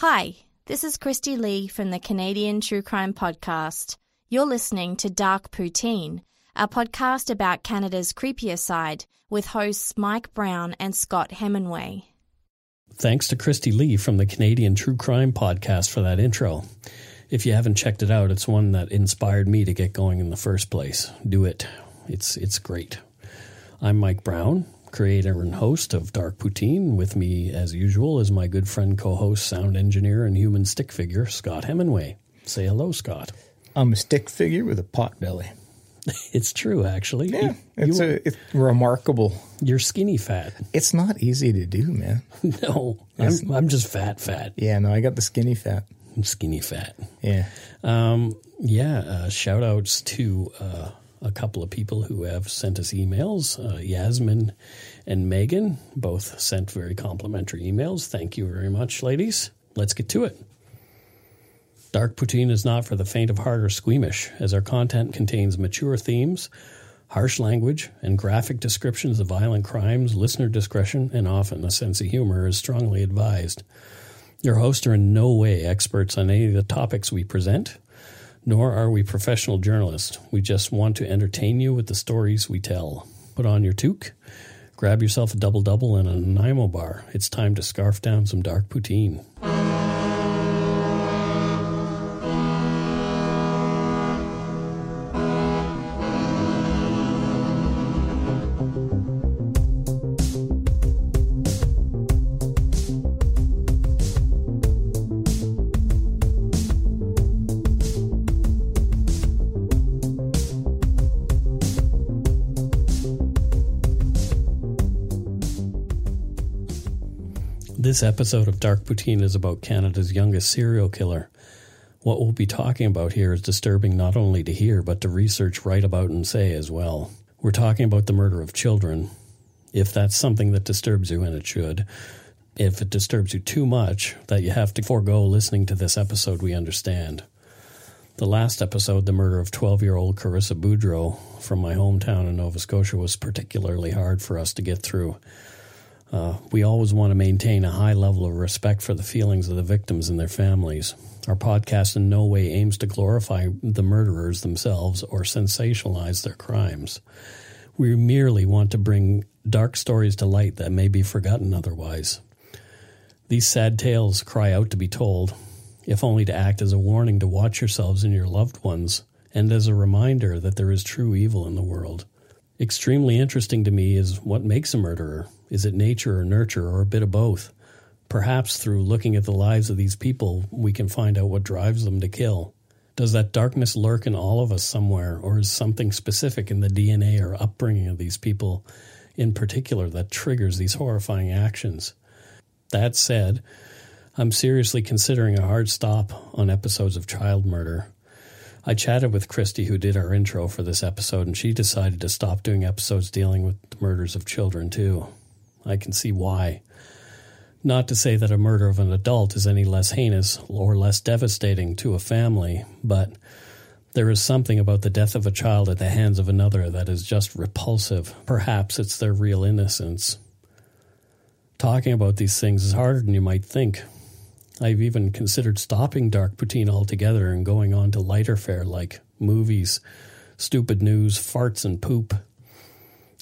Hi, this is Christy Lee from the Canadian True Crime Podcast. You're listening to Dark Poutine, a podcast about Canada's creepier side with hosts Mike Brown and Scott Hemingway. Thanks to Christy Lee from the Canadian True Crime Podcast for that intro. If you haven't checked it out, it's one that inspired me to get going in the first place. Do it. It's it's great. I'm Mike Brown, creator and host of Dark Poutine. With me, as usual, is my good friend, co-host, sound engineer, and human stick figure, Scott Hemingway. Say hello, Scott. I'm a stick figure with a pot belly. It's true, actually. Yeah, You- it's you- a it's remarkable. you're skinny fat. It's not easy to do, man. No, I'm I'm just fat, fat. Yeah, no, I got the skinny fat. I'm skinny fat. Yeah, Um, yeah, uh, shout outs to uh, a couple of people who have sent us emails. Uh, Yasmin and Megan both sent very complimentary emails. Thank you very much, ladies. Let's get to it. Dark Poutine is not for the faint of heart or squeamish, as our content contains mature themes, harsh language, and graphic descriptions of violent crimes. Listener discretion and often a sense of humor is strongly advised. Your hosts are in no way experts on any of the topics we present, nor are we professional journalists. We just want to entertain you with the stories we tell. Put on your toque, grab yourself a double double and a Nanaimo bar. It's time to scarf down some dark poutine. This episode of Dark Poutine is about Canada's youngest serial killer. What we'll be talking about here is disturbing not only to hear, but to research, write about, and say as well. We're talking about the murder of children. If that's something that disturbs you, and it should, if it disturbs you too much that you have to forego listening to this episode, we understand. The last episode, the murder of 12 year old Carissa Boudreau from my hometown in Nova Scotia, was particularly hard for us to get through. Uh, we always want to maintain a high level of respect for the feelings of the victims and their families. Our podcast in no way aims to glorify the murderers themselves or sensationalize their crimes. We merely want to bring dark stories to light that may be forgotten otherwise. These sad tales cry out to be told, if only to act as a warning to watch yourselves and your loved ones, and as a reminder that there is true evil in the world. Extremely interesting to me is what makes a murderer. Is it nature or nurture or a bit of both? Perhaps through looking at the lives of these people, we can find out what drives them to kill. Does that darkness lurk in all of us somewhere, or is something specific in the DNA or upbringing of these people in particular that triggers these horrifying actions? That said, I'm seriously considering a hard stop on episodes of child murder. I chatted with Christy, who did our intro for this episode, and she decided to stop doing episodes dealing with the murders of children, too. I can see why. Not to say that a murder of an adult is any less heinous or less devastating to a family, but there is something about the death of a child at the hands of another that is just repulsive. Perhaps it's their real innocence. Talking about these things is harder than you might think. I've even considered stopping Dark Poutine altogether and going on to lighter fare like movies, stupid news, farts, and poop.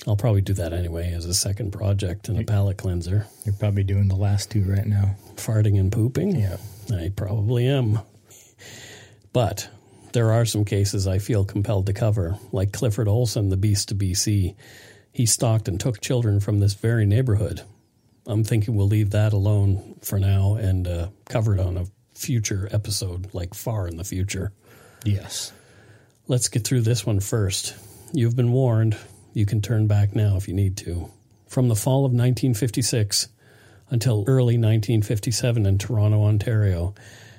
I'll probably do that anyway as a second project and a palate cleanser. you're probably doing the last two right now. Farting and pooping? Yeah. I probably am. But there are some cases I feel compelled to cover, like Clifford Olson, the Beast of BC. He stalked and took children from this very neighborhood. I'm thinking we'll leave that alone for now and uh, cover it on a future episode, like far in the future. Yes. Let's get through this one first. You've been warned. You can turn back now if you need to. From the fall of 1956, Until early 1957 in Toronto, Ontario,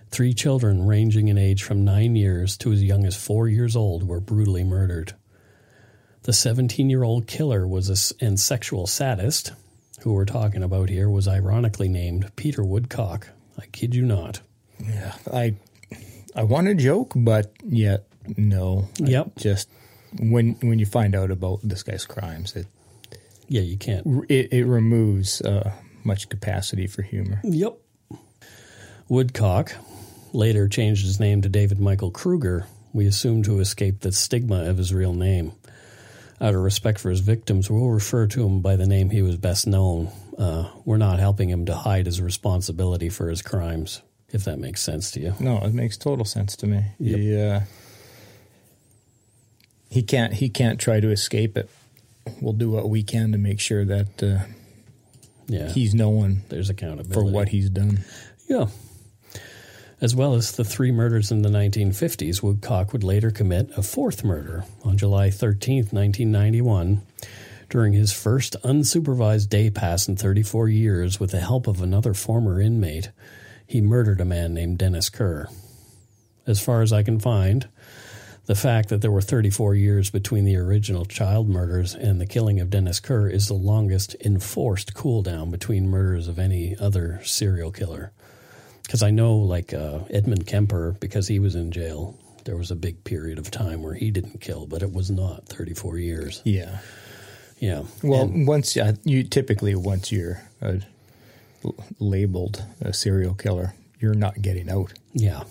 three children ranging in age from nine years to as young as four years old were brutally murdered. The 17 year old killer was a, and sexual sadist, who we're talking about here, was ironically named Peter Woodcock. I kid you not. Yeah, I I want to joke, but yet no. I Yep. just when when you find out about this guy's crimes, it Yeah, you can't. it, it removes uh, much capacity for humor. Yep. Woodcock later changed his name to David Michael Krueger. We assume to escape the stigma of his real name. Out of respect for his victims, we'll refer to him by the name he was best known. Uh, we're not helping him to hide his responsibility for his crimes, if that makes sense to you. No, it makes total sense to me. He, uh, he can't he can't try to escape it. We'll do what we can to make sure that uh, Yeah, he's known there's accountability for what he's done. Yeah. As well as the three murders in the 1950s, Woodcock would later commit a fourth murder on July 13, 1991, during his first unsupervised day pass in 34 years with the help of another former inmate. He murdered a man named Dennis Kerr. As far as I can find, the fact that there were 34 years between the original child murders and the killing of Dennis Kerr is the longest enforced cool down between murders of any other serial killer. Because I know, like uh, Edmund Kemper, because he was in jail, there was a big period of time where he didn't kill, but it was not 34 years. Yeah. Yeah. Well, And- once uh, you typically once you're uh, labeled a serial killer, you're not getting out. yeah.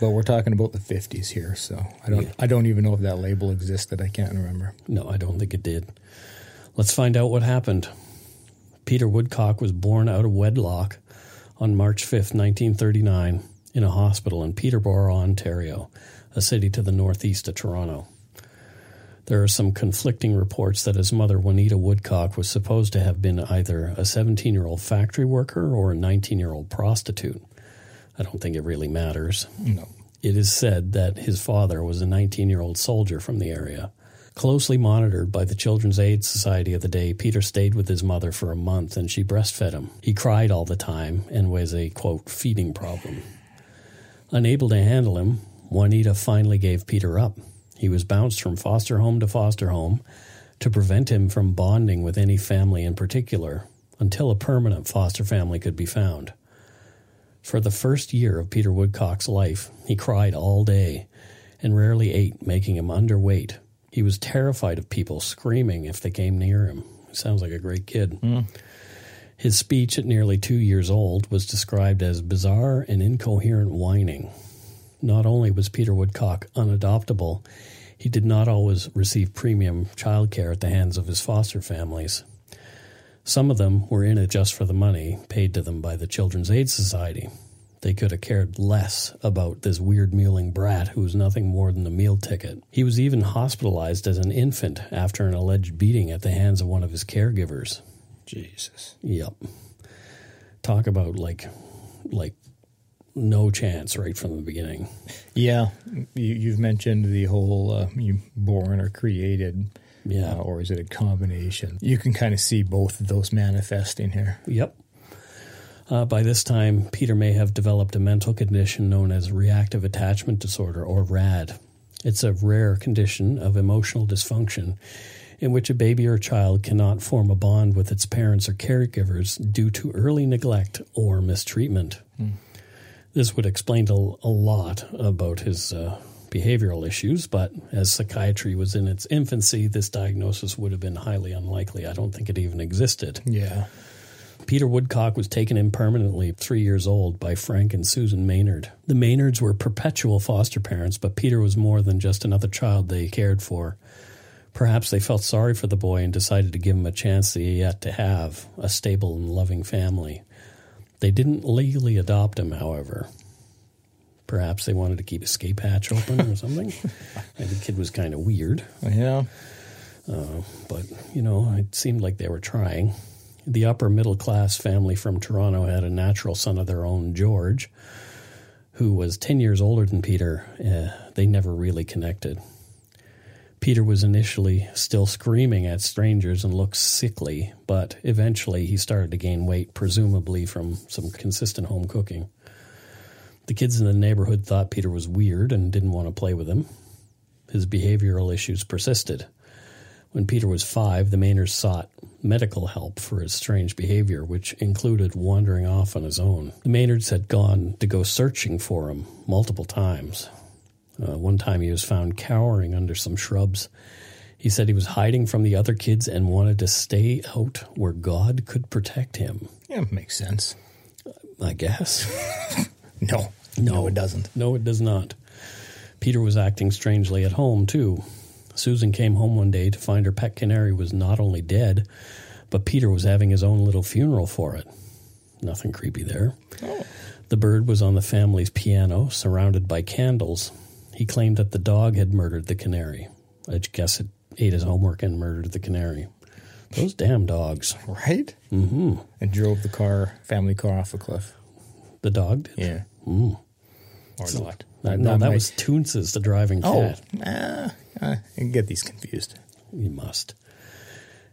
But we're talking about the 50s here, so I don't I don't even know if that label existed. I can't remember. No, I don't think it did. Let's find out what happened. Peter Woodcock was born out of wedlock on March 5th, 1939, in a hospital in Peterborough, Ontario, a city to the northeast of Toronto. There are some conflicting reports that his mother, Juanita Woodcock, was supposed to have been either a 17 year old factory worker or a 19 year old prostitute. I don't think it really matters. No. It is said that his father was a 19 year old soldier from the area. Closely monitored by the Children's Aid Society of the day, Peter stayed with his mother for a month and she breastfed him. He cried all the time and was a, quote, feeding problem. Unable to handle him, Juanita finally gave Peter up. He was bounced from foster home to foster home to prevent him from bonding with any family in particular until a permanent foster family could be found. For the first year of Peter Woodcock's life, he cried all day and rarely ate, making him underweight. He was terrified of people screaming if they came near him. He sounds like a great kid. Hmm. His speech at nearly two years old was described as bizarre and incoherent whining. Not only was Peter Woodcock unadoptable, he did not always receive premium child care at the hands of his foster families. Some of them were in it just for the money paid to them by the Children's Aid Society. They could have cared less about this weird mewling brat who was nothing more than a meal ticket. He was even hospitalized as an infant after an alleged beating at the hands of one of his caregivers. Jesus. Yep. Talk about like like no chance right from the beginning. Yeah, you, you've mentioned the whole uh, you born or created, Yeah. uh, or is it a combination? You can kind of see both of those manifesting here. Yep. Uh, by this time, Peter may have developed a mental condition known as reactive attachment disorder, or RAD. It's a rare condition of emotional dysfunction in which a baby or child cannot form a bond with its parents or caregivers due to early neglect or mistreatment. This would explain a, a lot about his uh, behavioral issues, but as psychiatry was in its infancy, this diagnosis would have been highly unlikely. I don't think it even existed. Yeah. Peter Woodcock was taken in permanently three years old by Frank and Susan Maynard. The Maynards were perpetual foster parents, but Peter was more than just another child they cared for. Perhaps they felt sorry for the boy and decided to give him a chance that he yet to have a stable and loving family. They didn't legally adopt him, however. Perhaps they wanted to keep escape hatch open or something. And the kid was kind of weird Yeah. Uh, but you know, it seemed like they were trying. The upper middle class family from Toronto had a natural son of their own, George, who was 10 years older than Peter. Uh, they never really connected. Peter was initially still screaming at strangers and looked sickly, but eventually he started to gain weight, presumably from some consistent home cooking. The kids in the neighborhood thought Peter was weird and didn't want to play with him. His behavioral issues persisted. When Peter was five, the Maynards sought medical help for his strange behavior, which included wandering off on his own. The Maynards had gone to go searching for him multiple times. Uh, one time he was found cowering under some shrubs. He said he was hiding from the other kids and wanted to stay out where God could protect him. Yeah, makes sense. I guess. No, no, it doesn't. No, it does not. Peter was acting strangely at home, too. Susan came home one day to find her pet canary was not only dead, but Peter was having his own little funeral for it. Nothing creepy there. Oh. The bird was on the family's piano, surrounded by candles. He claimed that the dog had murdered the canary. I guess it ate his homework and murdered the canary. Those damn dogs. Right? Mm-hmm. And drove the car, family car, off a cliff. The dog did? Yeah. Mm. Or not. Uh, no, that was Toonces, the driving Oh, cat. uh, I get these confused. You must.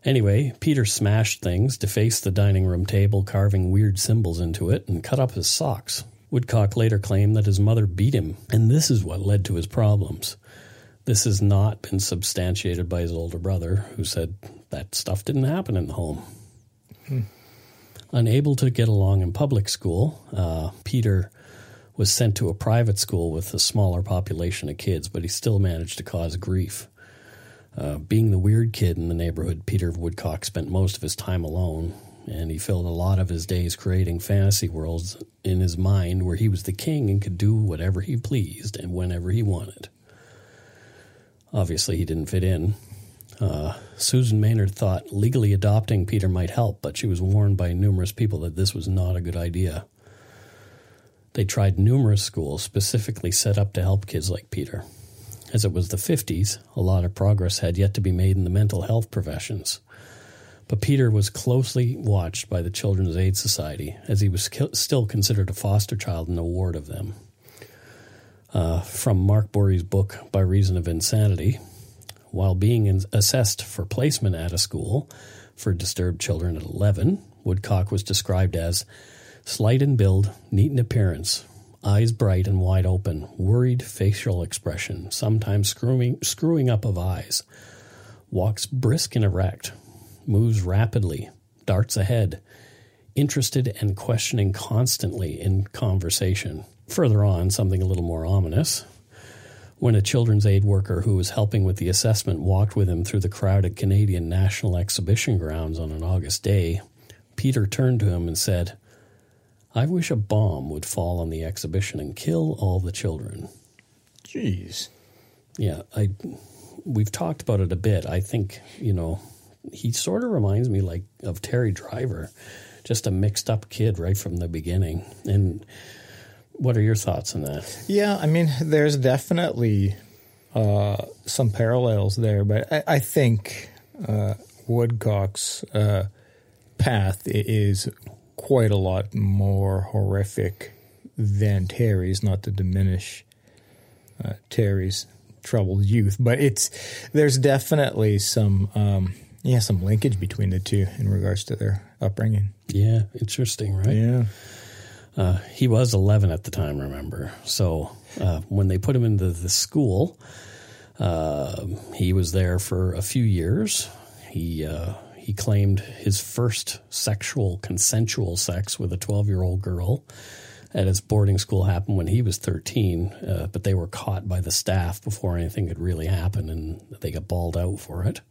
Anyway, Peter smashed things, defaced the dining room table, carving weird symbols into it, and cut up his socks. Woodcock later claimed that his mother beat him, and this is what led to his problems. This has not been substantiated by his older brother, who said that stuff didn't happen in the home. Unable to get along in public school, uh, Peter was sent to a private school with a smaller population of kids, but he still managed to cause grief. Uh, being the weird kid in the neighborhood, Peter Woodcock spent most of his time alone, and he filled a lot of his days creating fantasy worlds in his mind where he was the king and could do whatever he pleased and whenever he wanted. Obviously, he didn't fit in. Uh, Susan Maynard thought legally adopting Peter might help, but she was warned by numerous people that this was not a good idea. They tried numerous schools specifically set up to help kids like Peter. As it was the 50s, a lot of progress had yet to be made in the mental health professions. But Peter was closely watched by the Children's Aid Society, as he was still considered a foster child and a ward of them. Uh, from Mark Bourrie's book, By Reason of Insanity, while being in- assessed for placement at a school for disturbed children at 11, Woodcock was described as slight in build, neat in appearance, eyes bright and wide open, worried facial expression, sometimes screwing, screwing up of eyes, walks brisk and erect, moves rapidly, darts ahead, interested and questioning constantly in conversation. Further on, something a little more ominous. When a children's aid worker who was helping with the assessment walked with him through the crowded Canadian National Exhibition grounds on an August day, Peter turned to him and said, I wish a bomb would fall on the exhibition and kill all the children. Jeez. Yeah, I we've talked about it a bit. I think, you know, he sort of reminds me like of Terry Driver, just a mixed up kid right from the beginning. And what are your thoughts on that? Yeah, I mean, there's definitely uh, some parallels there, but I, I think uh, Woodcock's uh, path is quite a lot more horrific than Terry's. Not to diminish uh, Terry's troubled youth, but it's there's definitely some um, yeah some linkage between the two in regards to their upbringing. Yeah, interesting, right? Yeah. Uh, he was 11 at the time, remember? So uh, when they put him into the school, uh, he was there for a few years. He uh, he claimed his first sexual, consensual sex with a 12 year old girl at his boarding school happened when he was 13, uh, but they were caught by the staff before anything could really happen and they got balled out for it.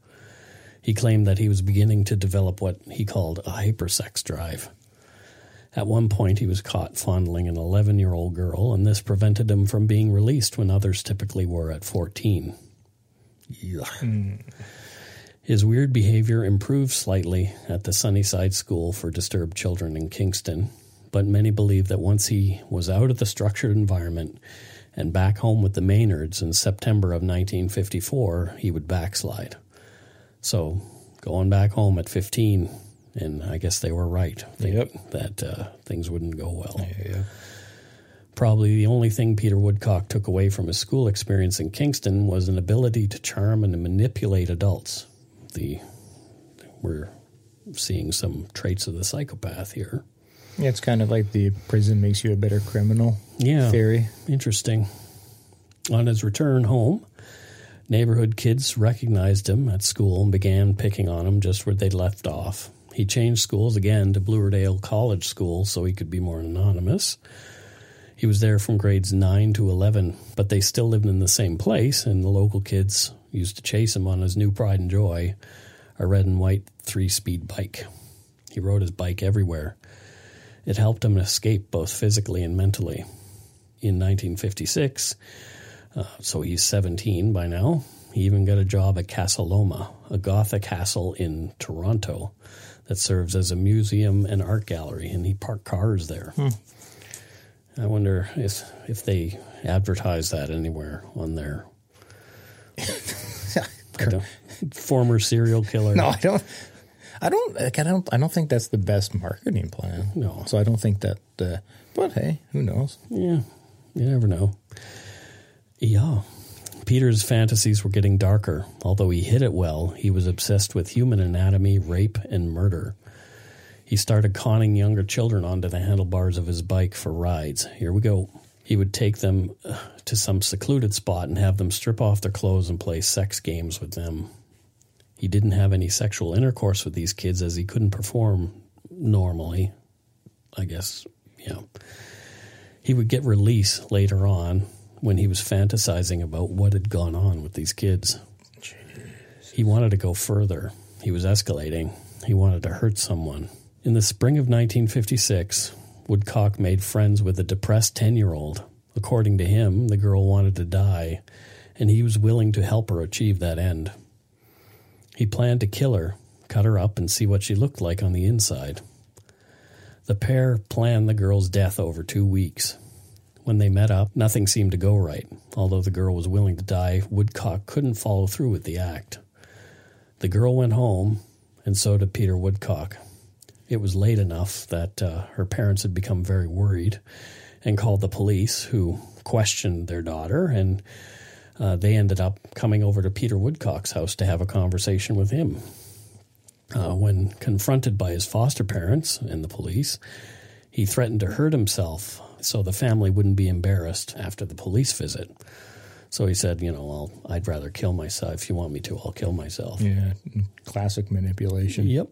He claimed that he was beginning to develop what he called a hypersex drive. At one point, he was caught fondling an 11 year old girl, and this prevented him from being released when others typically were at 14. Yuck. His weird behavior improved slightly at the Sunnyside School for Disturbed Children in Kingston, but many believe that once he was out of the structured environment and back home with the Maynards in September of 1954, he would backslide. So, going back home at 15, and I guess they were right, Yep. that uh, things wouldn't go well. Yeah. Probably the only thing Peter Woodcock took away from his school experience in Kingston was an ability to charm and manipulate adults. The we're seeing some traits of the psychopath here. Yeah, it's kind of like the prison makes you a better criminal Yeah. theory. Interesting. On his return home, neighborhood kids recognized him at school and began picking on him just where they'd left off. He changed schools again to Bluerdale College School so he could be more anonymous. He was there from grades 9 to 11, but they still lived in the same place, and the local kids used to chase him on his new pride and joy, a red and white three speed bike. He rode his bike everywhere. It helped him escape both physically and mentally. In 1956, uh, so he's 17 by now, he even got a job at Casa Loma, a Gothic castle in Toronto that serves as a museum and art gallery, and he parked cars there. I wonder if if they advertise that anywhere on their Former serial killer. No, I don't. I don't. Like, I don't. I don't think that's the best marketing plan. No. So I don't think that. Uh, but hey, who knows? Yeah, you never know. Yeah. Peter's fantasies were getting darker. Although he hid it well, he was obsessed with human anatomy, rape, and murder. He started conning younger children onto the handlebars of his bike for rides. Here we go. He would take them uh, to some secluded spot and have them strip off their clothes and play sex games with them. He didn't have any sexual intercourse with these kids as he couldn't perform normally. I guess, yeah. He would get release later on when he was fantasizing about what had gone on with these kids. He wanted to go further. He was escalating. He wanted to hurt someone. In the spring of 1956, Woodcock made friends with a depressed 10 year old. According to him, the girl wanted to die, and he was willing to help her achieve that end. He planned to kill her, cut her up, and see what she looked like on the inside. The pair planned the girl's death over two weeks. When they met up, nothing seemed to go right. Although the girl was willing to die, Woodcock couldn't follow through with the act. The girl went home, and so did Peter Woodcock. It was late enough that uh, her parents had become very worried and called the police, who questioned their daughter, and uh, they ended up coming over to Peter Woodcock's house to have a conversation with him. Uh, when confronted by his foster parents and the police, he threatened to hurt himself so the family wouldn't be embarrassed after the police visit. So he said, "You know, I'll, I'd rather kill myself. If you want me to, I'll kill myself." Yeah, classic manipulation. Yep.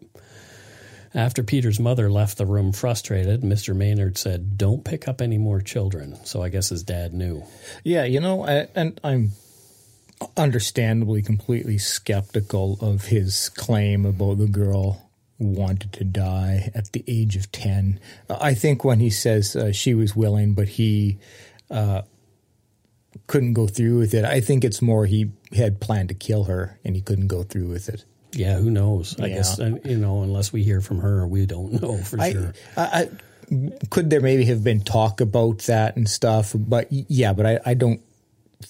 After Peter's mother left the room frustrated, Mr. Maynard said, Don't pick up any more children. So I guess his dad knew. Yeah, you know, I, and I'm understandably completely skeptical of his claim about the girl wanted to die at the age of 10. I think when he says uh, she was willing, but he uh, couldn't go through with it, I think it's more he had planned to kill her and he couldn't go through with it. Yeah, who knows? I Yeah. guess, uh, you know, unless we hear from her, we don't know for I, sure. I, I could there maybe have been talk about that and stuff, but yeah, but I, I don't.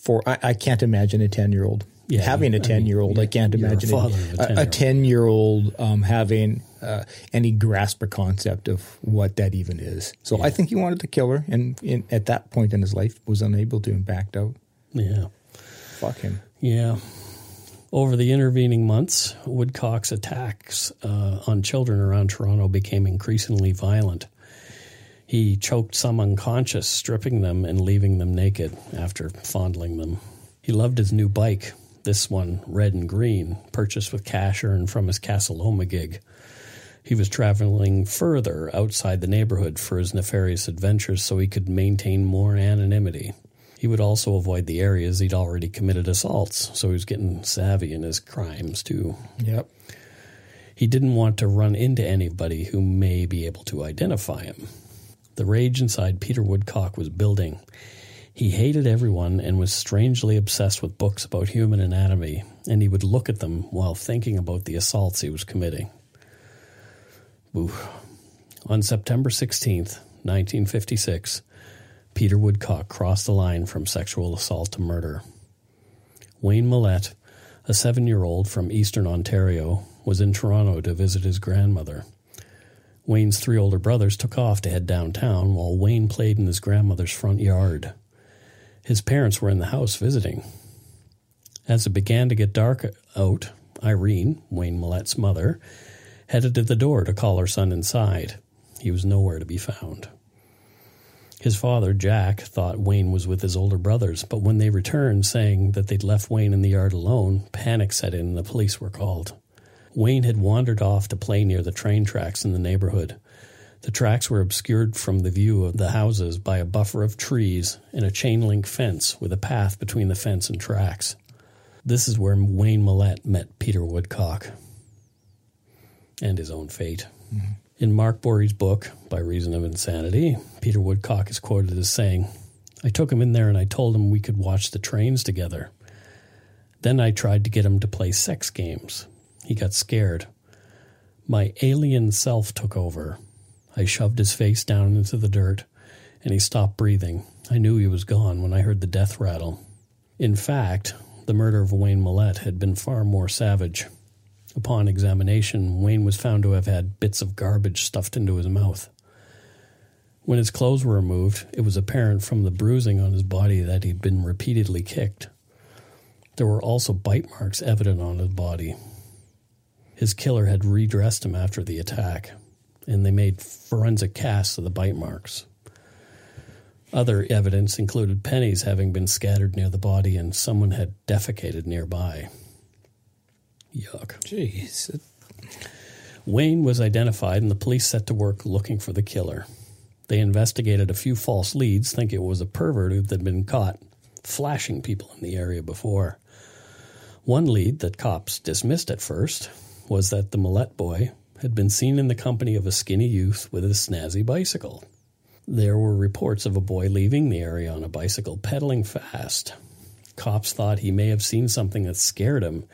For I, I can't imagine a ten year old Yeah, having a ten year old. I can't imagine a a 10-year-old. ten year old um, having uh, any grasp or concept of what that even is. So I think he wanted to kill her, and in, at that point in his life was unable to and backed out. Yeah. Fuck him. Yeah. Over the intervening months, Woodcock's attacks uh, on children around Toronto became increasingly violent. He choked some unconscious, stripping them and leaving them naked after fondling them. He loved his new bike, this one red and green, purchased with cash earned from his Casa Loma gig. He was traveling further outside the neighborhood for his nefarious adventures so he could maintain more anonymity. He would also avoid the areas he'd already committed assaults, so he was getting savvy in his crimes too. Yep. He didn't want to run into anybody who may be able to identify him. The rage inside Peter Woodcock was building. He hated everyone and was strangely obsessed with books about human anatomy, and he would look at them while thinking about the assaults he was committing. Oof. On September 16th, 1956, Peter Woodcock crossed the line from sexual assault to murder. Wayne Mallette, a seven year old from eastern Ontario, was in Toronto to visit his grandmother. Wayne's three older brothers took off to head downtown while Wayne played in his grandmother's front yard. His parents were in the house visiting. As it began to get dark out, Irene, Wayne Mallette's mother, headed to the door to call her son inside. He was nowhere to be found. His father, Jack, thought Wayne was with his older brothers, but when they returned saying that they'd left Wayne in the yard alone, panic set in and the police were called. Wayne had wandered off to play near the train tracks in the neighborhood. The tracks were obscured from the view of the houses by a buffer of trees and a chain link fence with a path between the fence and tracks. This is where Wayne Mallette met Peter Woodcock and his own fate. Mm-hmm. In Mark Bourrie's book, By Reason of Insanity, Peter Woodcock is quoted as saying, I took him in there and I told him we could watch the trains together. Then I tried to get him to play sex games. He got scared. My alien self took over. I shoved his face down into the dirt, and he stopped breathing. I knew he was gone when I heard the death rattle. In fact, the murder of Wayne Mallette had been far more savage. Upon examination, Wayne was found to have had bits of garbage stuffed into his mouth. When his clothes were removed, it was apparent from the bruising on his body that he'd been repeatedly kicked. There were also bite marks evident on his body. His killer had redressed him after the attack, and they made forensic casts of the bite marks. Other evidence included pennies having been scattered near the body and someone had defecated nearby. Yuck. Jeez. Wayne was identified, and the police set to work looking for the killer. They investigated a few false leads, thinking it was a pervert who had been caught flashing people in the area before. One lead that cops dismissed at first was that the Mallette boy had been seen in the company of a skinny youth with a snazzy bicycle. There were reports of a boy leaving the area on a bicycle, pedaling fast. Cops thought he may have seen something that scared him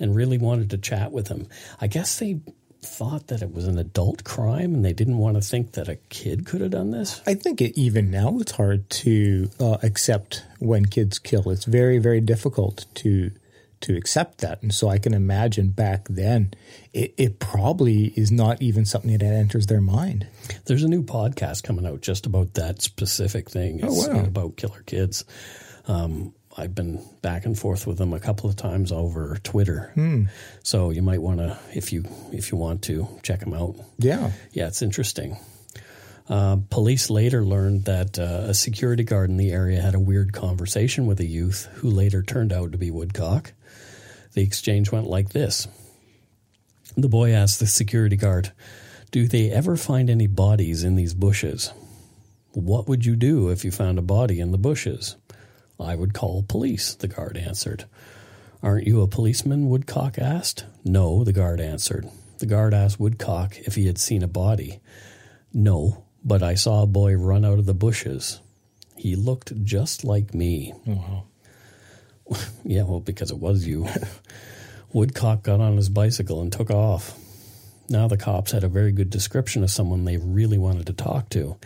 and really wanted to chat with him. I guess they thought that it was an adult crime and they didn't want to think that a kid could have done this. I think it, even now it's hard to uh, accept when kids kill. It's very, very difficult to to accept that. And so I can imagine back then, it, it, probably is not even something that enters their mind. There's a new podcast coming out just about that specific thing. It's oh, wow. about killer kids. Um, I've been back and forth with them a couple of times over Twitter. Hmm. So you might want to, if you if you want to, check them out. Yeah, yeah, it's interesting. Uh, police later learned that uh, a security guard in the area had a weird conversation with a youth who later turned out to be Woodcock. The exchange went like this The boy asked the security guard, Do they ever find any bodies in these bushes? What would you do if you found a body in the bushes? I would call police, the guard answered. Aren't you a policeman? Woodcock asked. No, the guard answered. The guard asked Woodcock if he had seen a body. No, but I saw a boy run out of the bushes. He looked just like me. Wow. yeah, well, because it was you. Woodcock got on his bicycle and took off. Now the cops had a very good description of someone they really wanted to talk to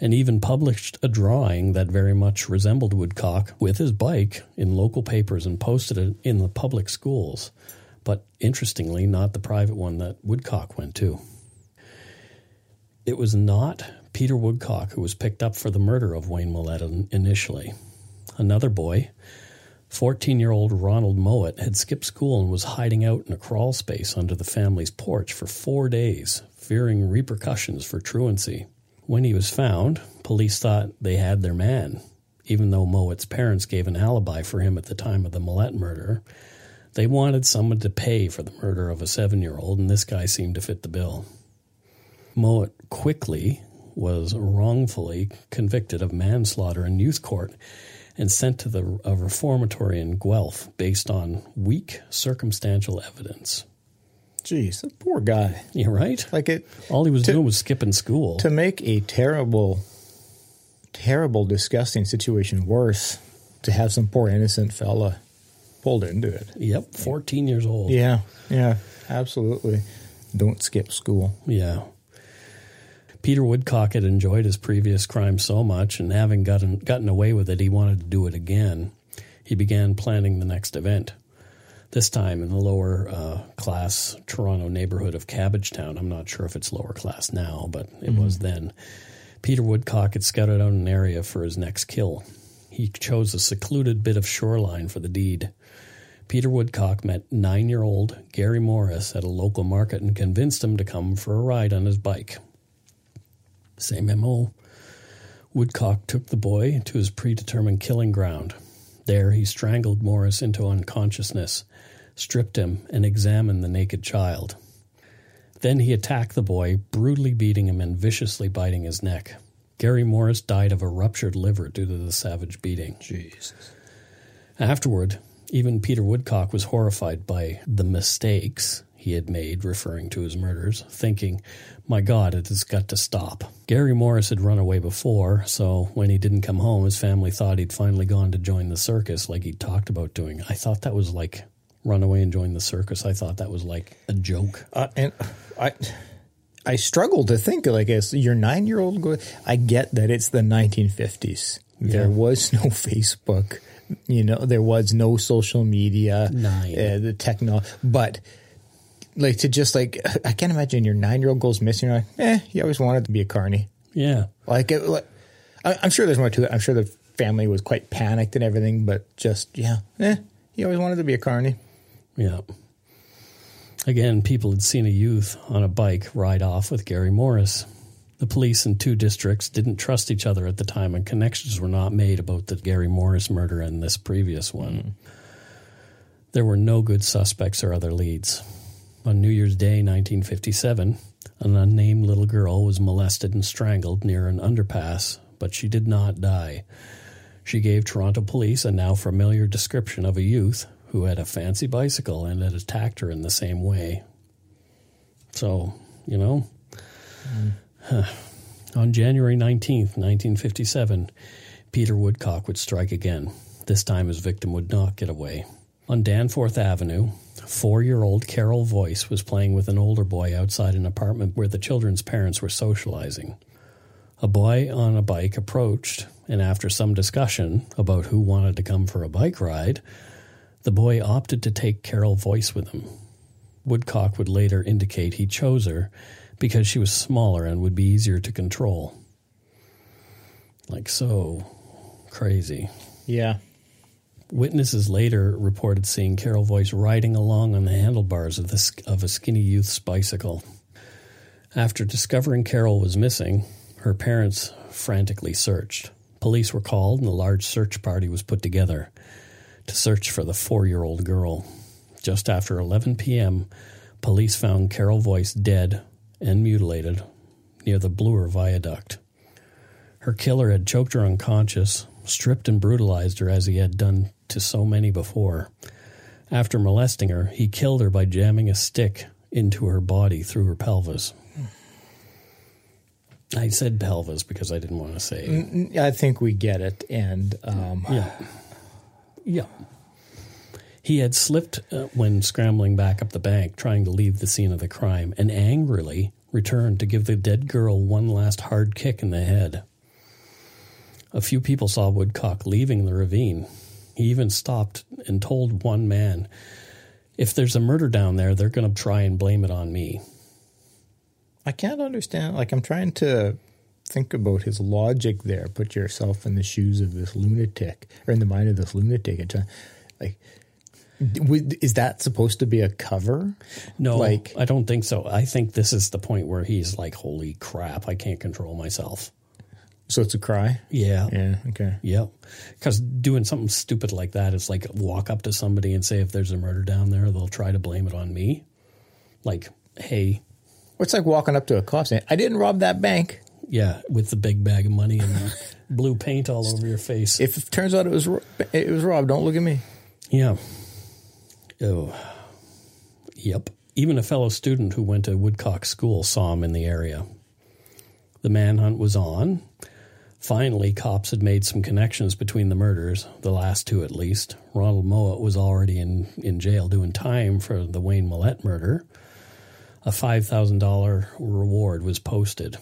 and even published a drawing that very much resembled Woodcock with his bike in local papers and posted it in the public schools, but interestingly, not the private one that Woodcock went to. It was not Peter Woodcock who was picked up for the murder of Wayne Mallette initially. Another boy, 14 year old Ronald Mowat, had skipped school and was hiding out in a crawl space under the family's porch for four days, fearing repercussions for truancy. When he was found, police thought they had their man, even though Mowat's parents gave an alibi for him at the time of the Mallette murder. They wanted someone to pay for the murder of a seven year old, and this guy seemed to fit the bill. Mowat quickly was wrongfully convicted of manslaughter in youth court and sent to the, a reformatory in Guelph based on weak circumstantial evidence. Jeez, that poor guy. You're right. Like it. All he was to, doing was skipping school. To make a terrible, terrible, disgusting situation worse, to have some poor innocent fella pulled into it. Yep, 14 years old. Yeah, yeah, absolutely. Don't skip school. Yeah. Peter Woodcock had enjoyed his previous crime so much, and having gotten gotten away with it, he wanted to do it again. He began planning the next event. This time in the lower uh, class Toronto neighborhood of Cabbagetown. I'm not sure if it's lower class now, but it was then. Peter Woodcock had scouted out an area for his next kill. He chose a secluded bit of shoreline for the deed. Peter Woodcock met nine year old Gary Morris at a local market and convinced him to come for a ride on his bike. Same MO. Woodcock took the boy to his predetermined killing ground. There he strangled Morris into unconsciousness, stripped him, and examined the naked child. Then he attacked the boy, brutally beating him and viciously biting his neck. Gary Morris died of a ruptured liver due to the savage beating. Jesus. Afterward, even Peter Woodcock was horrified by the mistakes he had made referring to his murders, thinking, My God, it has got to stop. Gary Morris had run away before, so when he didn't come home, his family thought he'd finally gone to join the circus like he'd talked about doing. I thought that was like run away and join the circus. I thought that was like a joke. Uh, and I, I struggle to think like as your nine year old. Go, I get that it's the 1950s. There was no Facebook. You know, there was no social media. Nine. Uh, the techno, but like to just like I can't imagine your nine year old goes missing. You're like, eh, he always wanted to be a carny. Yeah. Like, it, like I, I'm sure there's more to it. I'm sure the family was quite panicked and everything, but just yeah, eh, he always wanted to be a carny. Yeah. Again, people had seen a youth on a bike ride off with Gary Morris. The police in two districts didn't trust each other at the time, and connections were not made about the Gary Morris murder and this previous one. Mm-hmm. There were no good suspects or other leads. On New Year's Day, 1957, an unnamed little girl was molested and strangled near an underpass, but she did not die. She gave Toronto police a now familiar description of a youth who had a fancy bicycle and had attacked her in the same way. So, you know, Huh. on January 19th, 1957, Peter Woodcock would strike again. This time his victim would not get away. On Danforth Avenue, four year old Carol Voice was playing with an older boy outside an apartment where the children's parents were socializing. A boy on a bike approached, and after some discussion about who wanted to come for a bike ride, the boy opted to take Carol Voice with him. Woodcock would later indicate he chose her because she was smaller and would be easier to control. Like so crazy. Yeah. Witnesses later reported seeing Carol Voice riding along on the handlebars of, the, of a skinny youth's bicycle. After discovering Carol was missing, her parents frantically searched. Police were called and a large search party was put together to search for the four year old girl. Just after 11 p.m., police found Carol Voice dead and mutilated near the Bloor Viaduct. Her killer had choked her unconscious, stripped and brutalized her as he had done to so many before. After molesting her, he killed her by jamming a stick into her body through her pelvis. I said pelvis because I didn't want to say. I think we get it. And um, Yeah. Yeah. He had slipped uh, when scrambling back up the bank, trying to leave the scene of the crime, and angrily returned to give the dead girl one last hard kick in the head. A few people saw Woodcock leaving the ravine. He even stopped and told one man, If there's a murder down there, they're going to try and blame it on me. I can't understand. Like, I'm trying to think about his logic there. Put yourself in the shoes of this lunatic, or in the mind of this lunatic, and like, is that supposed to be a cover? No, Like- I don't think so. I think this is the point where he's like, Holy crap, I can't control myself. So it's a cry. Yeah. Yeah. Okay. Yep. Because doing something stupid like that is like walk up to somebody and say, if there's a murder down there, they'll try to blame it on me. Like, hey, It's like walking up to a cop saying, "I didn't rob that bank." Yeah, with the big bag of money and blue paint all over your face. If it turns out it was it was robbed, don't look at me. yeah. Oh. Yep. Even a fellow student who went to Woodcock School saw him in the area. The manhunt was on. Finally, cops had made some connections between the murders, the last two at least. Ronald Mowat was already in, in jail doing time for the Wayne Mallette murder. A $5,000 reward was posted.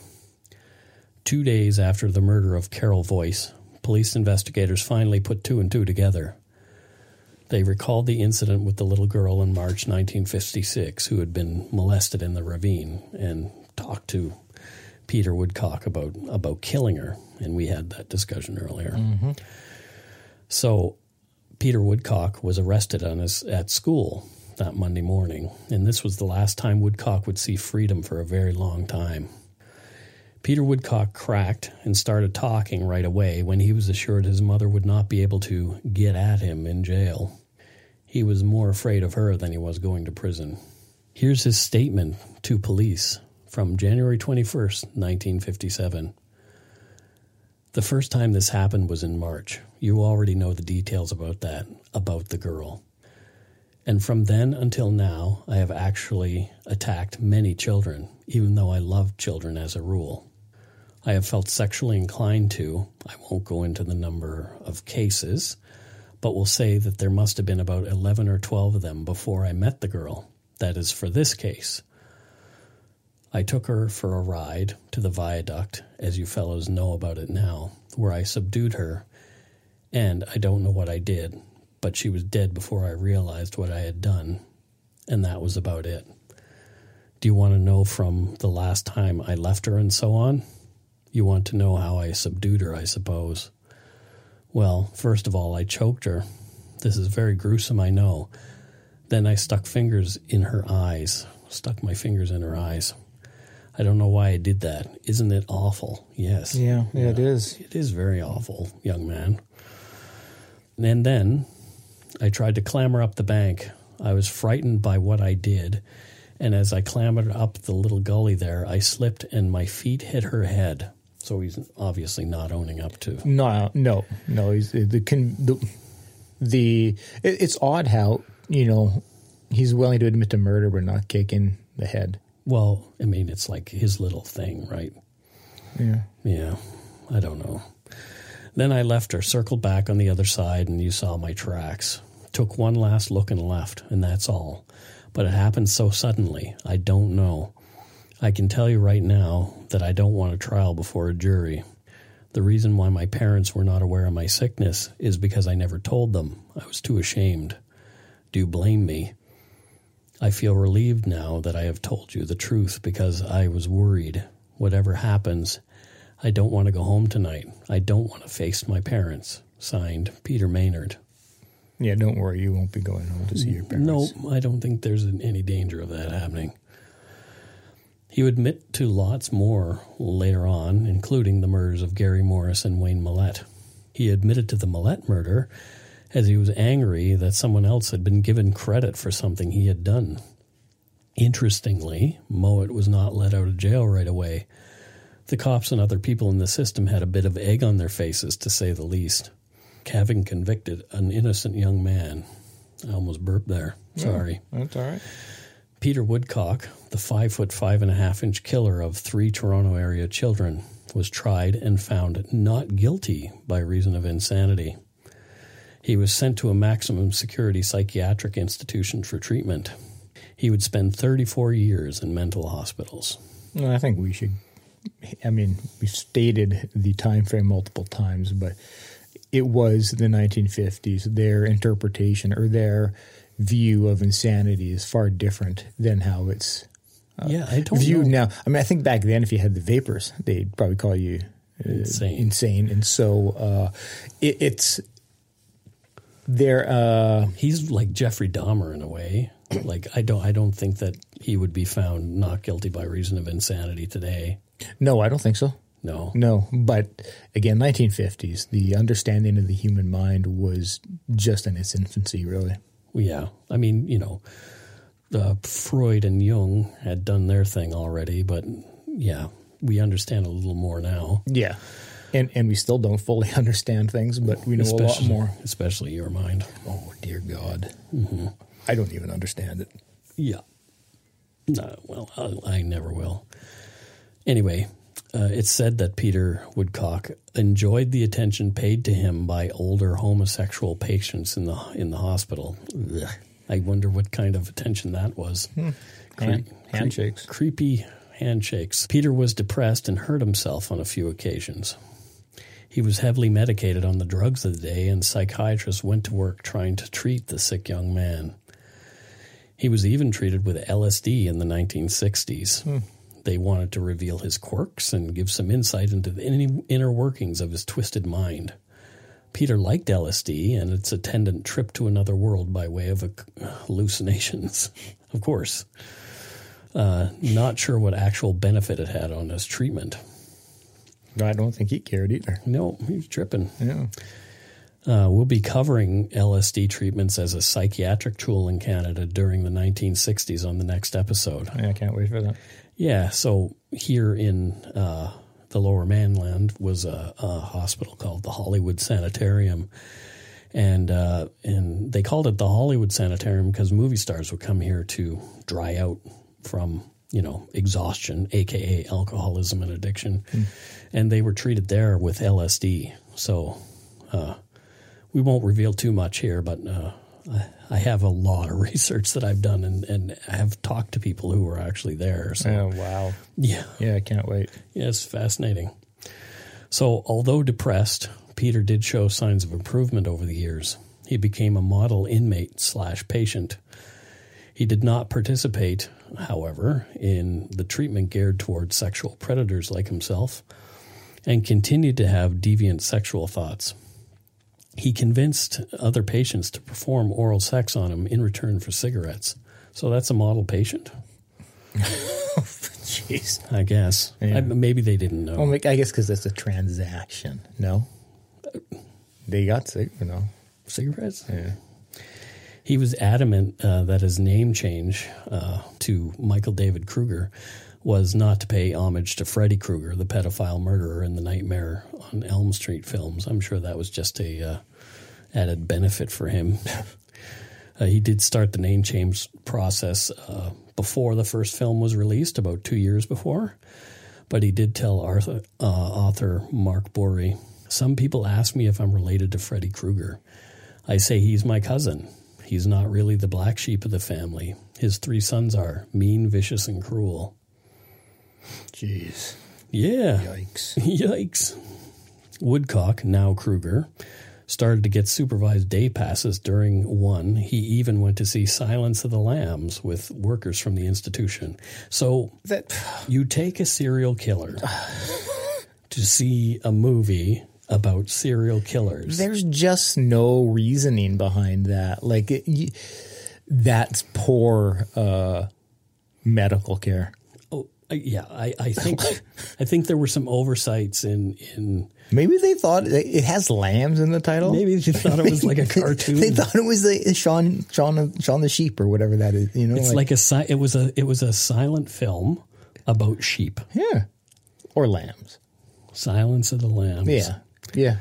Two days after the murder of Carol Voice, police investigators finally put two and two together. They recalled the incident with the little girl in March 1956 who had been molested in the ravine and talked to Peter Woodcock about about killing her, and we had that discussion earlier. Mm-hmm. So Peter Woodcock was arrested on his, at school that Monday morning, and this was the last time Woodcock would see freedom for a very long time. Peter Woodcock cracked and started talking right away when he was assured his mother would not be able to get at him in jail. He was more afraid of her than he was going to prison. Here's his statement to police from January 21st, 1957. The first time this happened was in March. You already know the details about that, about the girl. And from then until now, I have actually attacked many children, even though I love children as a rule. I have felt sexually inclined to, I won't go into the number of cases, but will say that there must have been about 11 or 12 of them before I met the girl. That is for this case. I took her for a ride to the viaduct, as you fellows know about it now, where I subdued her, and I don't know what I did, but she was dead before I realized what I had done, and that was about it. Do you want to know from the last time I left her and so on? You want to know how I subdued her, I suppose. Well, first of all, I choked her. This is very gruesome, I know. Then I stuck fingers in her eyes, stuck my fingers in her eyes. I don't know why I did that. Isn't it awful? Yes. Yeah, yeah, it is. It is very awful, young man. And then I tried to clamber up the bank. I was frightened by what I did, and as I clambered up the little gully there, I slipped and my feet hit her head. So he's obviously not owning up to. No, no, no. He's the con, the, the it, it's odd how you know he's willing to admit to murder but not kicking the head. Well, I mean, it's like his little thing, right? Yeah. Yeah, I don't know. Then I left her, circled back on the other side, and you saw my tracks. Took one last look and left, and that's all. But it happened so suddenly, I don't know. I can tell you right now that I don't want a trial before a jury. The reason why my parents were not aware of my sickness is because I never told them. I was too ashamed. Do you blame me? I feel relieved now that I have told you the truth because I was worried. Whatever happens, I don't want to go home tonight. I don't want to face my parents. Signed, Peter Maynard. Yeah, don't worry. You won't be going home to see your parents. No, I don't think there's any danger of that happening. He would admit to lots more later on, including the murders of Gary Morris and Wayne Mallette. He admitted to the Mallette murder as he was angry that someone else had been given credit for something he had done. Interestingly, Mowat was not let out of jail right away. The cops and other people in the system had a bit of egg on their faces, to say the least. Having convicted an innocent young man. I almost burped there. Sorry. That's all right. Peter Woodcock, the five foot five and a half inch killer of three Toronto area children, was tried and found not guilty by reason of insanity. He was sent to a maximum security psychiatric institution for treatment. He would spend 34 years in mental hospitals. No, I think we should. I mean, we've stated the time frame multiple times, but it was the 1950s. Their interpretation or their view of insanity is far different than how it's yeah, I don't viewed know. now. I mean, I think back then, if you had the vapors, they'd probably call you uh, Insane. insane. And so uh, it, it's there. Uh, He's like Jeffrey Dahmer in a way. Like I don't I don't think that he would be found not guilty by reason of insanity today. no, I don't think so. No. No, but again, 1950s, the understanding of the human mind was just in its infancy, really. Yeah. I mean, you know, uh, Freud and Jung had done their thing already, but yeah, we understand a little more now. Yeah. And and we still don't fully understand things, but we know a lot especially, more. Especially your mind. Oh, dear God. Mm-hmm. I don't even understand it. Yeah. No, well, I, I never will. Anyway, uh, it's said that Peter Woodcock enjoyed the attention paid to him by older homosexual patients in the in the hospital. Ugh. I wonder what kind of attention that was. Hand- Cre- handshakes. creepy handshakes. Peter was depressed and hurt himself on a few occasions. He was heavily medicated on the drugs of the day, and psychiatrists went to work trying to treat the sick young man. He was even treated with LSD in the 1960s. They wanted to reveal his quirks and give some insight into the inner workings of his twisted mind. Peter liked LSD and its attendant trip to another world by way of hallucinations, of course. Uh, not sure what actual benefit it had on his treatment. I don't think he cared either. No, he was tripping. Yeah. Uh, we'll be covering LSD treatments as a psychiatric tool in Canada during the 1960s on the next episode. Yeah, I can't wait for that. Yeah, so here in uh, the Lower Mainland was a, a, hospital called the Hollywood Sanitarium, and uh, and they called it the Hollywood Sanitarium because movie stars would come here to dry out from you know exhaustion, aka alcoholism and addiction, mm. and they were treated there with LSD. So uh, we won't reveal too much here, but uh, I have a lot of research that I've done and, and I have talked to people who were actually there. So, oh, wow. Yeah. Yeah, I can't wait. Yeah, it's fascinating. So, although depressed, Peter did show signs of improvement over the years. He became a model inmate slash patient. He did not participate, however, in the treatment geared towards sexual predators like himself and continued to have deviant sexual thoughts. He convinced other patients to perform oral sex on him in return for cigarettes. So that's a model patient. Jeez. I guess. Yeah. I, maybe they didn't know. Well, I guess because it's a transaction. No? They got sick, you know. Cigarettes? Yeah. He was adamant uh, that his name change uh, to Michael David Krueger was not to pay homage to Freddy Krueger, the pedophile murderer in the Nightmare on Elm Street films. I'm sure that was just a uh, added benefit for him. uh, he did start the name change process uh, before the first film was released, about two years before. But he did tell Arthur, uh, author Mark Bourrie, "Some people ask me if I'm related to Freddy Krueger. I say he's my cousin." He's not really the black sheep of the family. His three sons are mean, vicious, and cruel. Jeez. Yeah. Yikes. Yikes. Woodcock, now Krueger, started to get supervised day passes during one. He even went to see Silence of the Lambs with workers from the institution. So That you take a serial killer to see a movie about serial killers. there's just no reasoning behind that. Like it, that's poor uh, medical care. Yeah, I, I think I think there were some oversights in in Maybe they thought it has lambs in the title. maybe they thought it was like a cartoon. they thought it was the Shaun Shaun Shaun the sheep or whatever that is. You know, it's like, a it was a it was a silent film about sheep. yeah, or lambs. Silence of the Lambs. Yeah, yeah.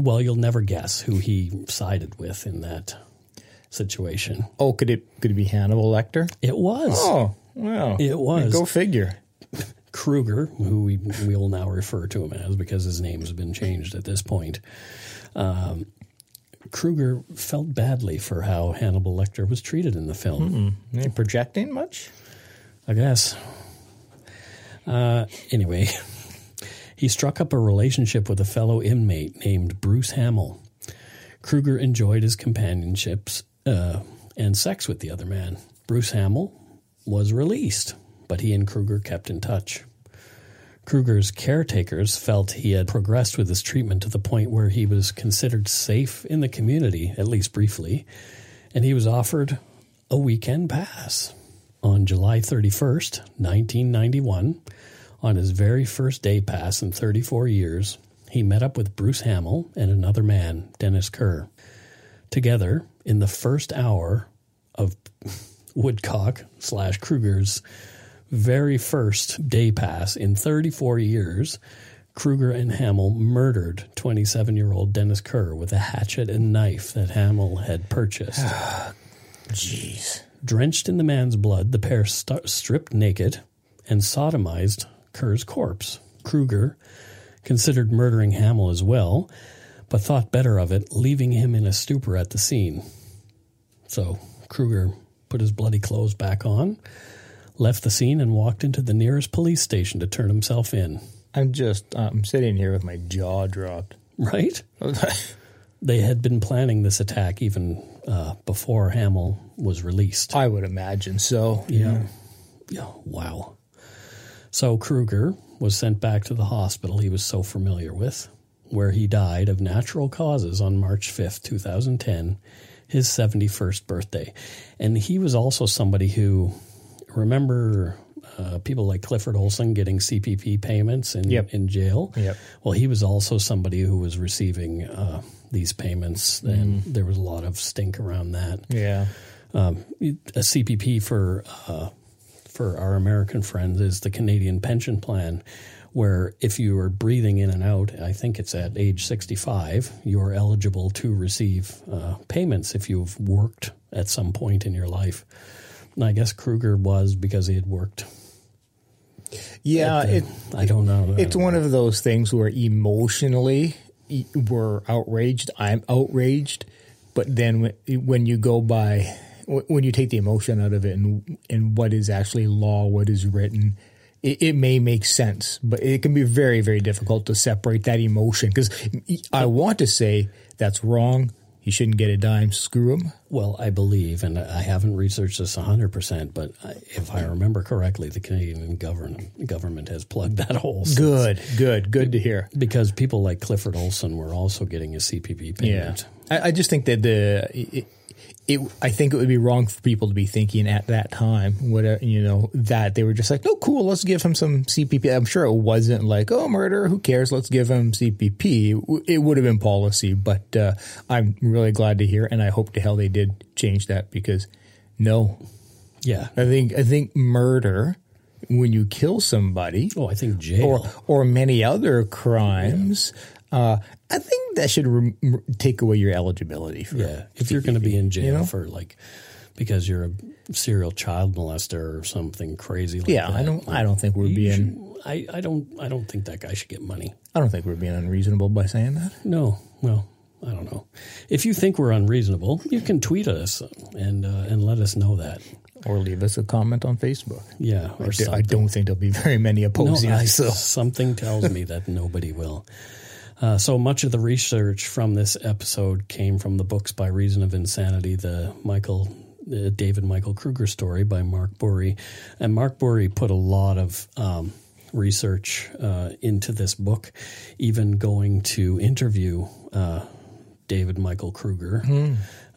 Well, you'll never guess who he sided with in that situation. Oh, could it could it be Hannibal Lecter? It was Oh, wow. It was. Go figure. Krueger, who we we will now refer to him as because his name has been changed at this point. Um, Krueger felt badly for how Hannibal Lecter was treated in the film. You projecting much? I guess. Uh, anyway, he struck up a relationship with a fellow inmate named Bruce Hamill. Krueger enjoyed his companionships uh, and sex with the other man. Bruce Hamill was released, but he and Krueger kept in touch. Krueger's caretakers felt he had progressed with his treatment to the point where he was considered safe in the community, at least briefly, and he was offered a weekend pass. On July 31st, 1991, on his very first day pass in 34 years, he met up with Bruce Hamill and another man, Dennis Kerr. Together, in the first hour of Woodcock slash Krueger's very first day pass in 34 years, Krueger and Hamill murdered 27 year old Dennis Kerr with a hatchet and knife that Hamill had purchased. Jeez. Drenched in the man's blood, the pair st- stripped naked and sodomized Kerr's corpse. Krueger considered murdering Hamill as well, but thought better of it, leaving him in a stupor at the scene. So Krueger put his bloody clothes back on, left the scene, and walked into the nearest police station to turn himself in. I'm just I'm sitting here with my jaw dropped. right? They had been planning this attack even uh, before Hamill was released. I would imagine so. Yeah. Yeah. Wow. So Krueger was sent back to the hospital he was so familiar with, where he died of natural causes on March 5th, 2010, his 71st birthday. And he was also somebody who, remember uh, people like Clifford Olson getting CPP payments in, Yep. in jail? Yep. Well, he was also somebody who was receiving uh, these payments, and there was a lot of stink around that Yeah. um, a CPP for uh, for our American friends is the Canadian Pension Plan, where if you are breathing in and out, I think it's at age 65, you're eligible to receive uh, payments if you've worked at some point in your life. And I guess Krueger was because he had worked. Yeah, it I don't know. it's one of those things where emotionally we're outraged. I'm outraged, but then when, when you go by when you take the emotion out of it and and what is actually law, what is written, it, it may make sense, but it can be very very difficult to separate that emotion because I want to say that's wrong. He shouldn't get a dime. Screw him. Well, I believe, and I haven't researched this 100%, but if I remember correctly, the Canadian government, government has plugged that hole. Good, good, good to hear. Because people like Clifford Olson were also getting a CPP payment. I, I just think that the it, it, I think it would be wrong for people to be thinking at that time, whatever you know, that they were just like, "No, cool, let's give him some CPP." I'm sure it wasn't like, "Oh, murder, who cares? Let's give him CPP." It would have been policy, but uh, I'm really glad to hear, and I hope to hell they did change that because no, Yeah. I think I think murder when you kill somebody Oh, I think jail. or or many other crimes. Uh, I think that should rem- r- take away your eligibility for yeah. If you're going to be in jail know? for like, because you're a serial child molester or something crazy like Yeah, that. I don't. I don't think we're being. should- I, I don't. I don't think that guy should get money. I don't think we're being unreasonable by saying that. No. Well, I don't know. If you think we're unreasonable, you can tweet us and uh, and let us know that. Or leave us a comment on Facebook. Yeah. Or I something. don't think there'll be very many No, opposing I- us. So. something tells me that nobody will. Uh, so much of the research from this episode came from the books by Reason of Insanity, the Michael uh, David Michael Krueger story by Mark Bourrie, and Mark Bourrie put a lot of um, research uh, into this book, even going to interview uh, David Michael Krueger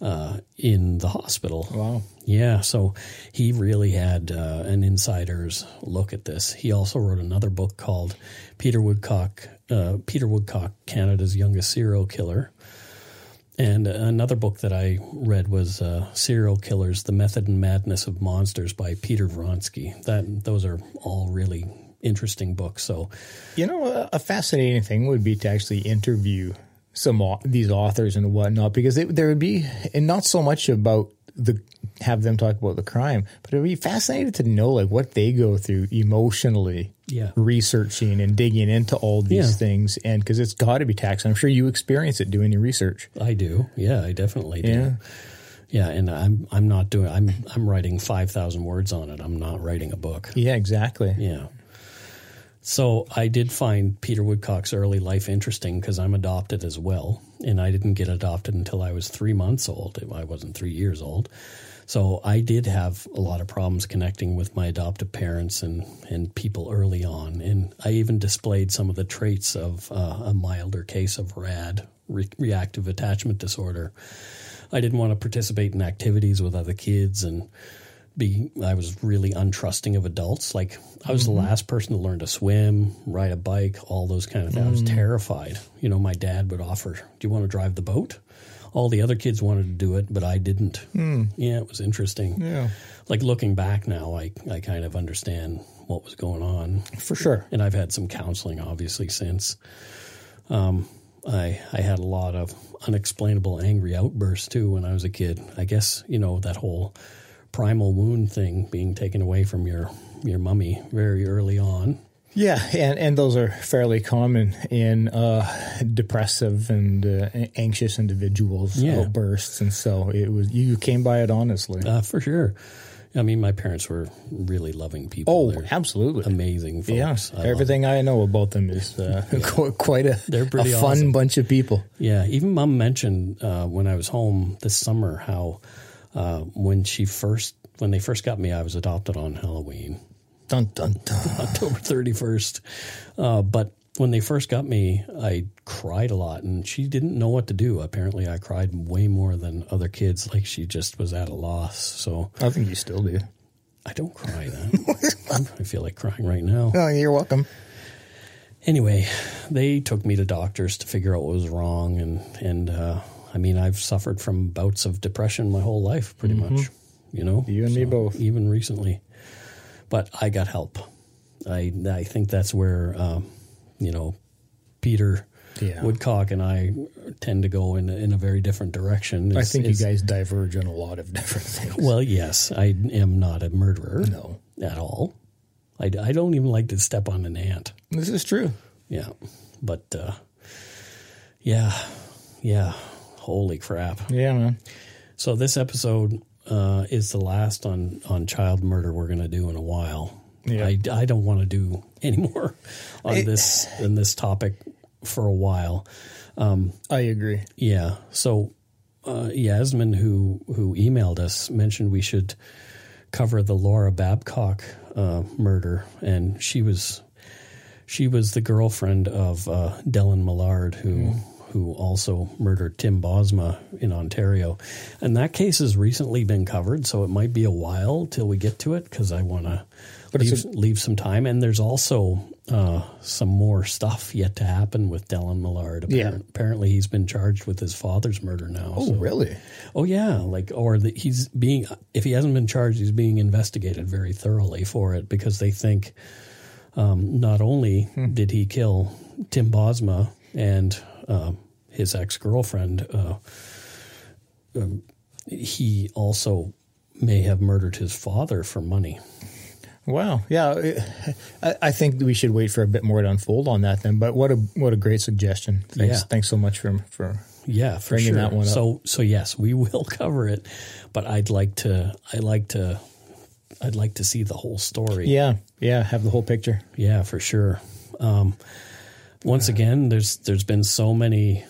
uh, in the hospital. Wow. Yeah, so he really had uh, an insider's look at this. He also wrote another book called Peter Woodcock, uh, Peter Woodcock, Canada's Youngest Serial Killer. And another book that I read was uh, Serial Killers: The Method and Madness of Monsters by Peter Vronsky. That those are all really interesting books. So You know, a, a fascinating thing would be to actually interview some these authors and whatnot, because it, there would be, and not so much about the have them talk about the crime, but it'd be fascinating to know like what they go through emotionally, Yeah. researching and digging into all these Yeah. things, and because it's got to be taxing. I'm sure you experience it doing your research. I do. Yeah, I definitely do. Yeah. Yeah, and I'm I'm not doing. I'm I'm writing five thousand words on it. I'm not writing a book. Yeah, exactly. Yeah. So I did find Peter Woodcock's early life interesting because I'm adopted as well, and I didn't get adopted until I was three months old. I wasn't three years old, so I did have a lot of problems connecting with my adoptive parents and and people early on, and I even displayed some of the traits of uh, a milder case of RAD, re- reactive attachment disorder. I didn't want to participate in activities with other kids and be I was really untrusting of adults. Like I was the mm-hmm. last person to learn to swim, ride a bike, all those kind of things. I was mm. terrified. You know, my dad would offer, "Do you want to drive the boat?" All the other kids wanted to do it, but I didn't. Hmm. Yeah, it was interesting. Yeah, Like looking back now, I I kind of understand what was going on. for sure. And I've had some counseling obviously since. Um, I I had a lot of unexplainable angry outbursts too when I was a kid. I guess you know that whole primal wound thing being taken away from your your mummy very early on. Yeah, and, and those are fairly common in uh, depressive and uh, anxious individuals Yeah. outbursts, and so it was you came by it honestly. Uh, for sure. I mean, my parents were really loving people. Oh, They're absolutely. amazing folks. Yeah, I everything I know about them is uh, qu- quite a, They're pretty a fun awesome. bunch of people. Yeah, even mom mentioned uh, when I was home this summer how uh, when she first when they first got me, I was adopted on Halloween, Dun dun dun. October thirty first. Uh, but when they first got me, I cried a lot, and she didn't know what to do. Apparently, I cried way more than other kids. Like she just was at a loss. So I think you still do. I don't cry then. I feel like crying right now. Oh, you're welcome. anyway, they took me to doctors to figure out what was wrong, and and uh, I mean, I've suffered from bouts of depression my whole life, pretty much. You know, Mm-hmm. You and me both. Even recently, but I got help. I I think that's where um, you know Peter Yeah. Woodcock and I tend to go in a, in a very different direction. I think you guys diverge on a lot of different things. Well, yes, I am not a murderer. No. at all. I, I don't even like to step on an ant. This is true. Yeah. But uh yeah. Yeah. Holy crap. Yeah, man. So this episode uh is the last on on child murder we're going to do in a while. Yeah. I I don't want to do any more on It- this in this topic for a while. I agree. Yeah. So uh, Yasmin, who who emailed us, mentioned we should cover the Laura Babcock uh, murder, and she was she was the girlfriend of uh, Dellen Millard, who who also murdered Tim Bosma in Ontario, and that case has recently been covered. So it might be a while till we get to it because I want to leave, leave some time. And there's also uh, some more stuff yet to happen with Dellen Millard. Yeah. Apparently, he's been charged with his father's murder now. Oh, so- really? Oh yeah, like or that he's being if he hasn't been charged, he's being investigated very thoroughly for it because they think um, not only did he kill Tim Bosma and um, his ex girlfriend, uh, um, he also may have murdered his father for money. Wow. Yeah, I, I think we should wait for a bit more to unfold on that then. But what a what a great suggestion. Thanks. Yeah. Thanks so much for for. Yeah, for Bringing sure. that one up. So so yes, we will cover it, but I'd like to I like to I'd like to see the whole story. Yeah, yeah. Have the whole picture. Yeah, for sure. Um, once again, there's there's been so many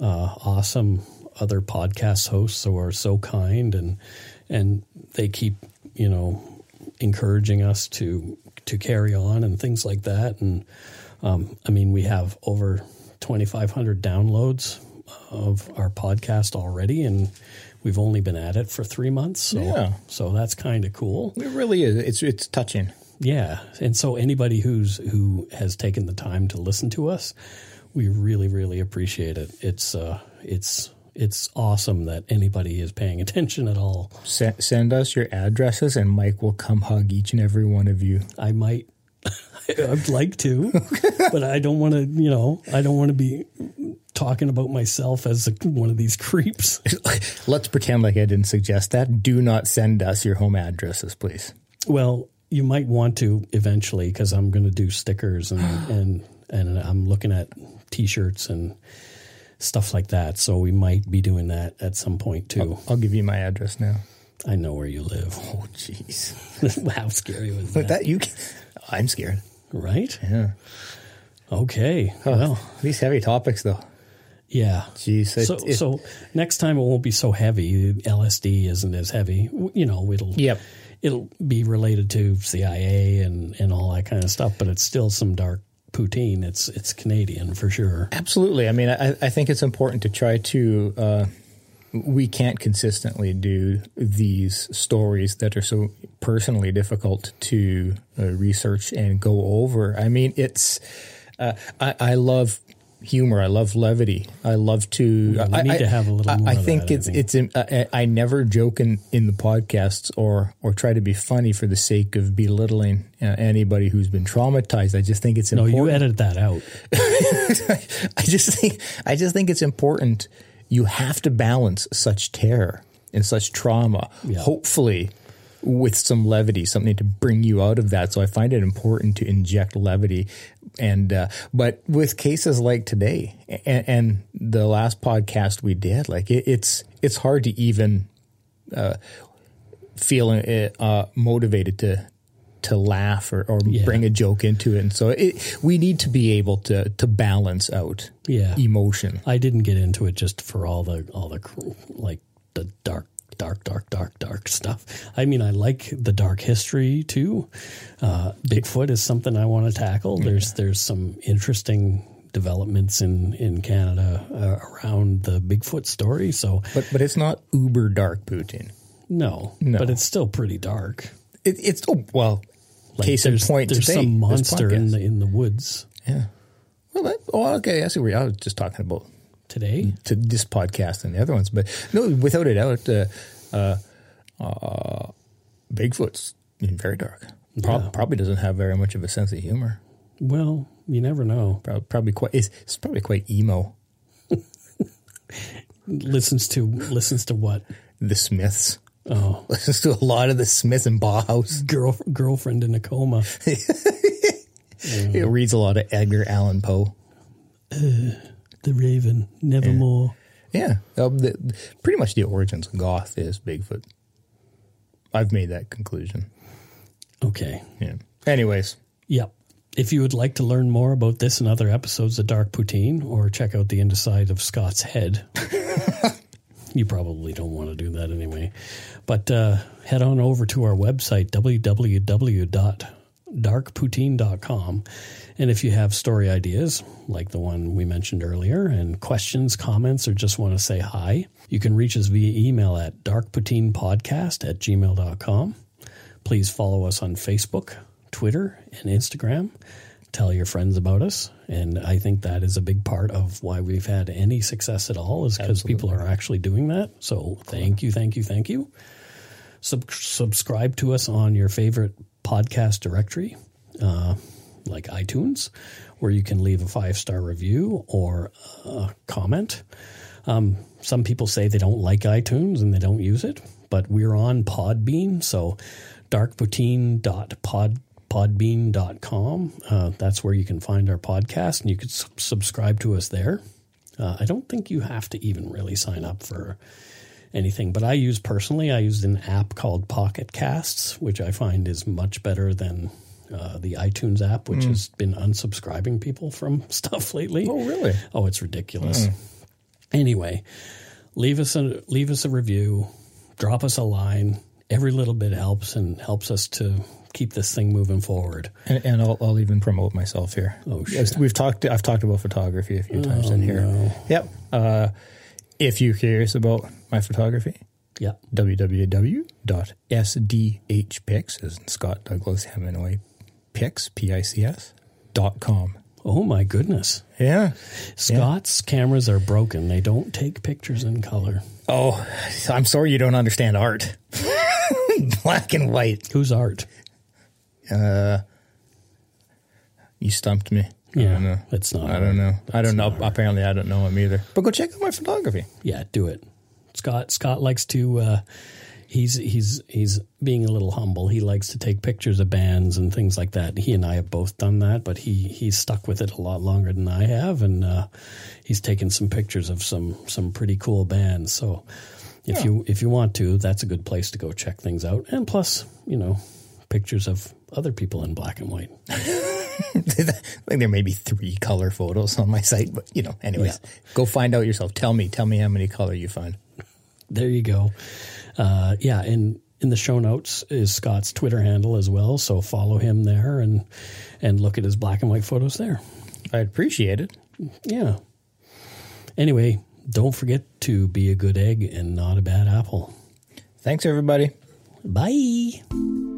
uh, awesome other podcast hosts who are so kind and and they keep you know encouraging us to to carry on and things like that. And um, I mean, we have over 2,500 downloads of our podcast already, and we've only been at it for three months. So Yeah. so that's kind of cool. It really is. It's it's touching. Yeah, and so anybody who's who has taken the time to listen to us, we really really appreciate it. It's uh it's it's awesome that anybody is paying attention at all. Send, send us your addresses, and Mike will come hug each and every one of you. I might I'd like to, but I don't want to, you know, I don't want to be talking about myself as a, one of these creeps. Let's pretend like I didn't suggest that. Do not send us your home addresses, please. Well, you might want to eventually because I'm going to do stickers and and and I'm looking at T-shirts and stuff like that. So we might be doing that at some point too. I'll give you my address now. I know where you live. Oh, jeez. How scary was But that? that you, can, I'm scared. Right? Yeah. Okay. Well, These heavy topics, though. yeah. Jeez. It, So, it- so next time it won't be so heavy. LSD isn't as heavy. You know, it'll Yep. It'll be related to CIA and and all that kind of stuff, but it's still some dark poutine. It's it's Canadian for sure. Absolutely. I mean, I, I think it's important to try to. Uh, we can't consistently do these stories that are so personally difficult to uh, research and go over. I mean, it's. Uh, I, I love humor. I love levity. I love to. I, need I- to have a little I, more I of think that, I it's think. it's. in- I, I never joke in, in the podcasts or or try to be funny for the sake of belittling uh, anybody who's been traumatized. I just think it's important. No, you edit that out. I just think I just think it's important. You have to balance such terror and such trauma, Yeah. hopefully, with some levity, something to bring you out of that. So I find it important to inject levity, and uh, but with cases like today and, and the last podcast we did, like it, it's it's hard to even feeling uh, motivated to to laugh or, or Yeah. bring a joke into it. And so it, we need to be able to to balance out Yeah. emotion. I didn't get into it just for all the all the like the dark dark dark dark dark stuff. I mean, I like the dark history too. Uh, Bigfoot is something I want to tackle. There's there's some interesting developments in in Canada uh, around the Bigfoot story. So But but it's not uber dark poutine. no, No. but it's still pretty dark. It, it's oh well. Like case in point, there's today, some monster in the in the woods yeah. Well, that, oh, okay. I see where you- I was just talking about today. to this podcast and the other ones, but no, without a doubt, uh, uh, uh, Bigfoot's very dark. Prob- Yeah. Probably doesn't have very much of a sense of humor. Well, you never know. Prob- Probably quite. It's, it's probably quite emo. Listens to listens to what? The Smiths Oh, listens to a lot of the Smiths and Bauhaus. girl girlfriend in a coma. It reads a lot of Edgar Allan Poe. The Raven, Nevermore. Yeah, um, the, pretty much the origins of goth is Bigfoot. I've made that conclusion. Okay. Yeah. Anyways, Yep. If you would like to learn more about this and other episodes of Dark Poutine, or check out the inside of Scott's head, you probably don't want to do that anyway. But uh, head on over to our website, www.darkpoutine.com. And if you have story ideas, like the one we mentioned earlier, and questions, comments, or just want to say hi, you can reach us via email at darkpoutinepodcast at gmail.com. Please follow us on Facebook, Twitter, and Instagram. Tell your friends about us. And I think that is a big part of why we've had any success at all is because people are actually doing that. So thank you, thank you, thank you. Sub- subscribe to us on your favorite podcast directory, uh, like iTunes, where you can leave a five star review or a comment. Um, some people say they don't like iTunes and they don't use it, but we're on Podbean, so darkpoutine.podbean.com. Uh, that's where you can find our podcast, and you can s- subscribe to us there. Uh, I don't think you have to even really sign up for anything, but I use personally, I used an app called Pocket Casts, which I find is much better than uh, the iTunes app, which has been unsubscribing people from stuff lately. Oh, really? Oh, it's ridiculous. Anyway, leave us a leave us a review, drop us a line. Every little bit helps and helps us to keep this thing moving forward. and, and I'll, I'll even promote myself here. Oh, shit. We've talked. I've talked about photography a few times in here. no. Yep. Uh, if you're curious about my photography, Yeah. www.sdhpics, as in Scott Douglas Hemingway Pics, P-I-C-S, dot com. Oh my goodness. Yeah. Scott's cameras are broken. They don't take pictures in color. Oh, I'm sorry you don't understand art. Black and white. Who's art? Uh, You stumped me. I Yeah, don't know. it's not I don't know. I don't know. Apparently, I don't know him either. But go check out my photography. Yeah, do it. Scott Scott likes to uh he's he's he's being a little humble. He likes to take pictures of bands and things like that. He and I have both done that, but he he's stuck with it a lot longer than I have and uh he's taken some pictures of some some pretty cool bands. So if you if you want to, that's a good place to go check things out. And plus, you know, pictures of other people in black and white. I think there may be three color photos on my site, but you know, anyways, go find out yourself. Tell me, tell me how many color you find. There you go. Uh, yeah, and in the show notes is Scott's Twitter handle as well. So follow him there and and look at his black and white photos there. I'd appreciate it. Yeah. Anyway, don't forget to be a good egg and not a bad apple. Thanks, everybody. Bye.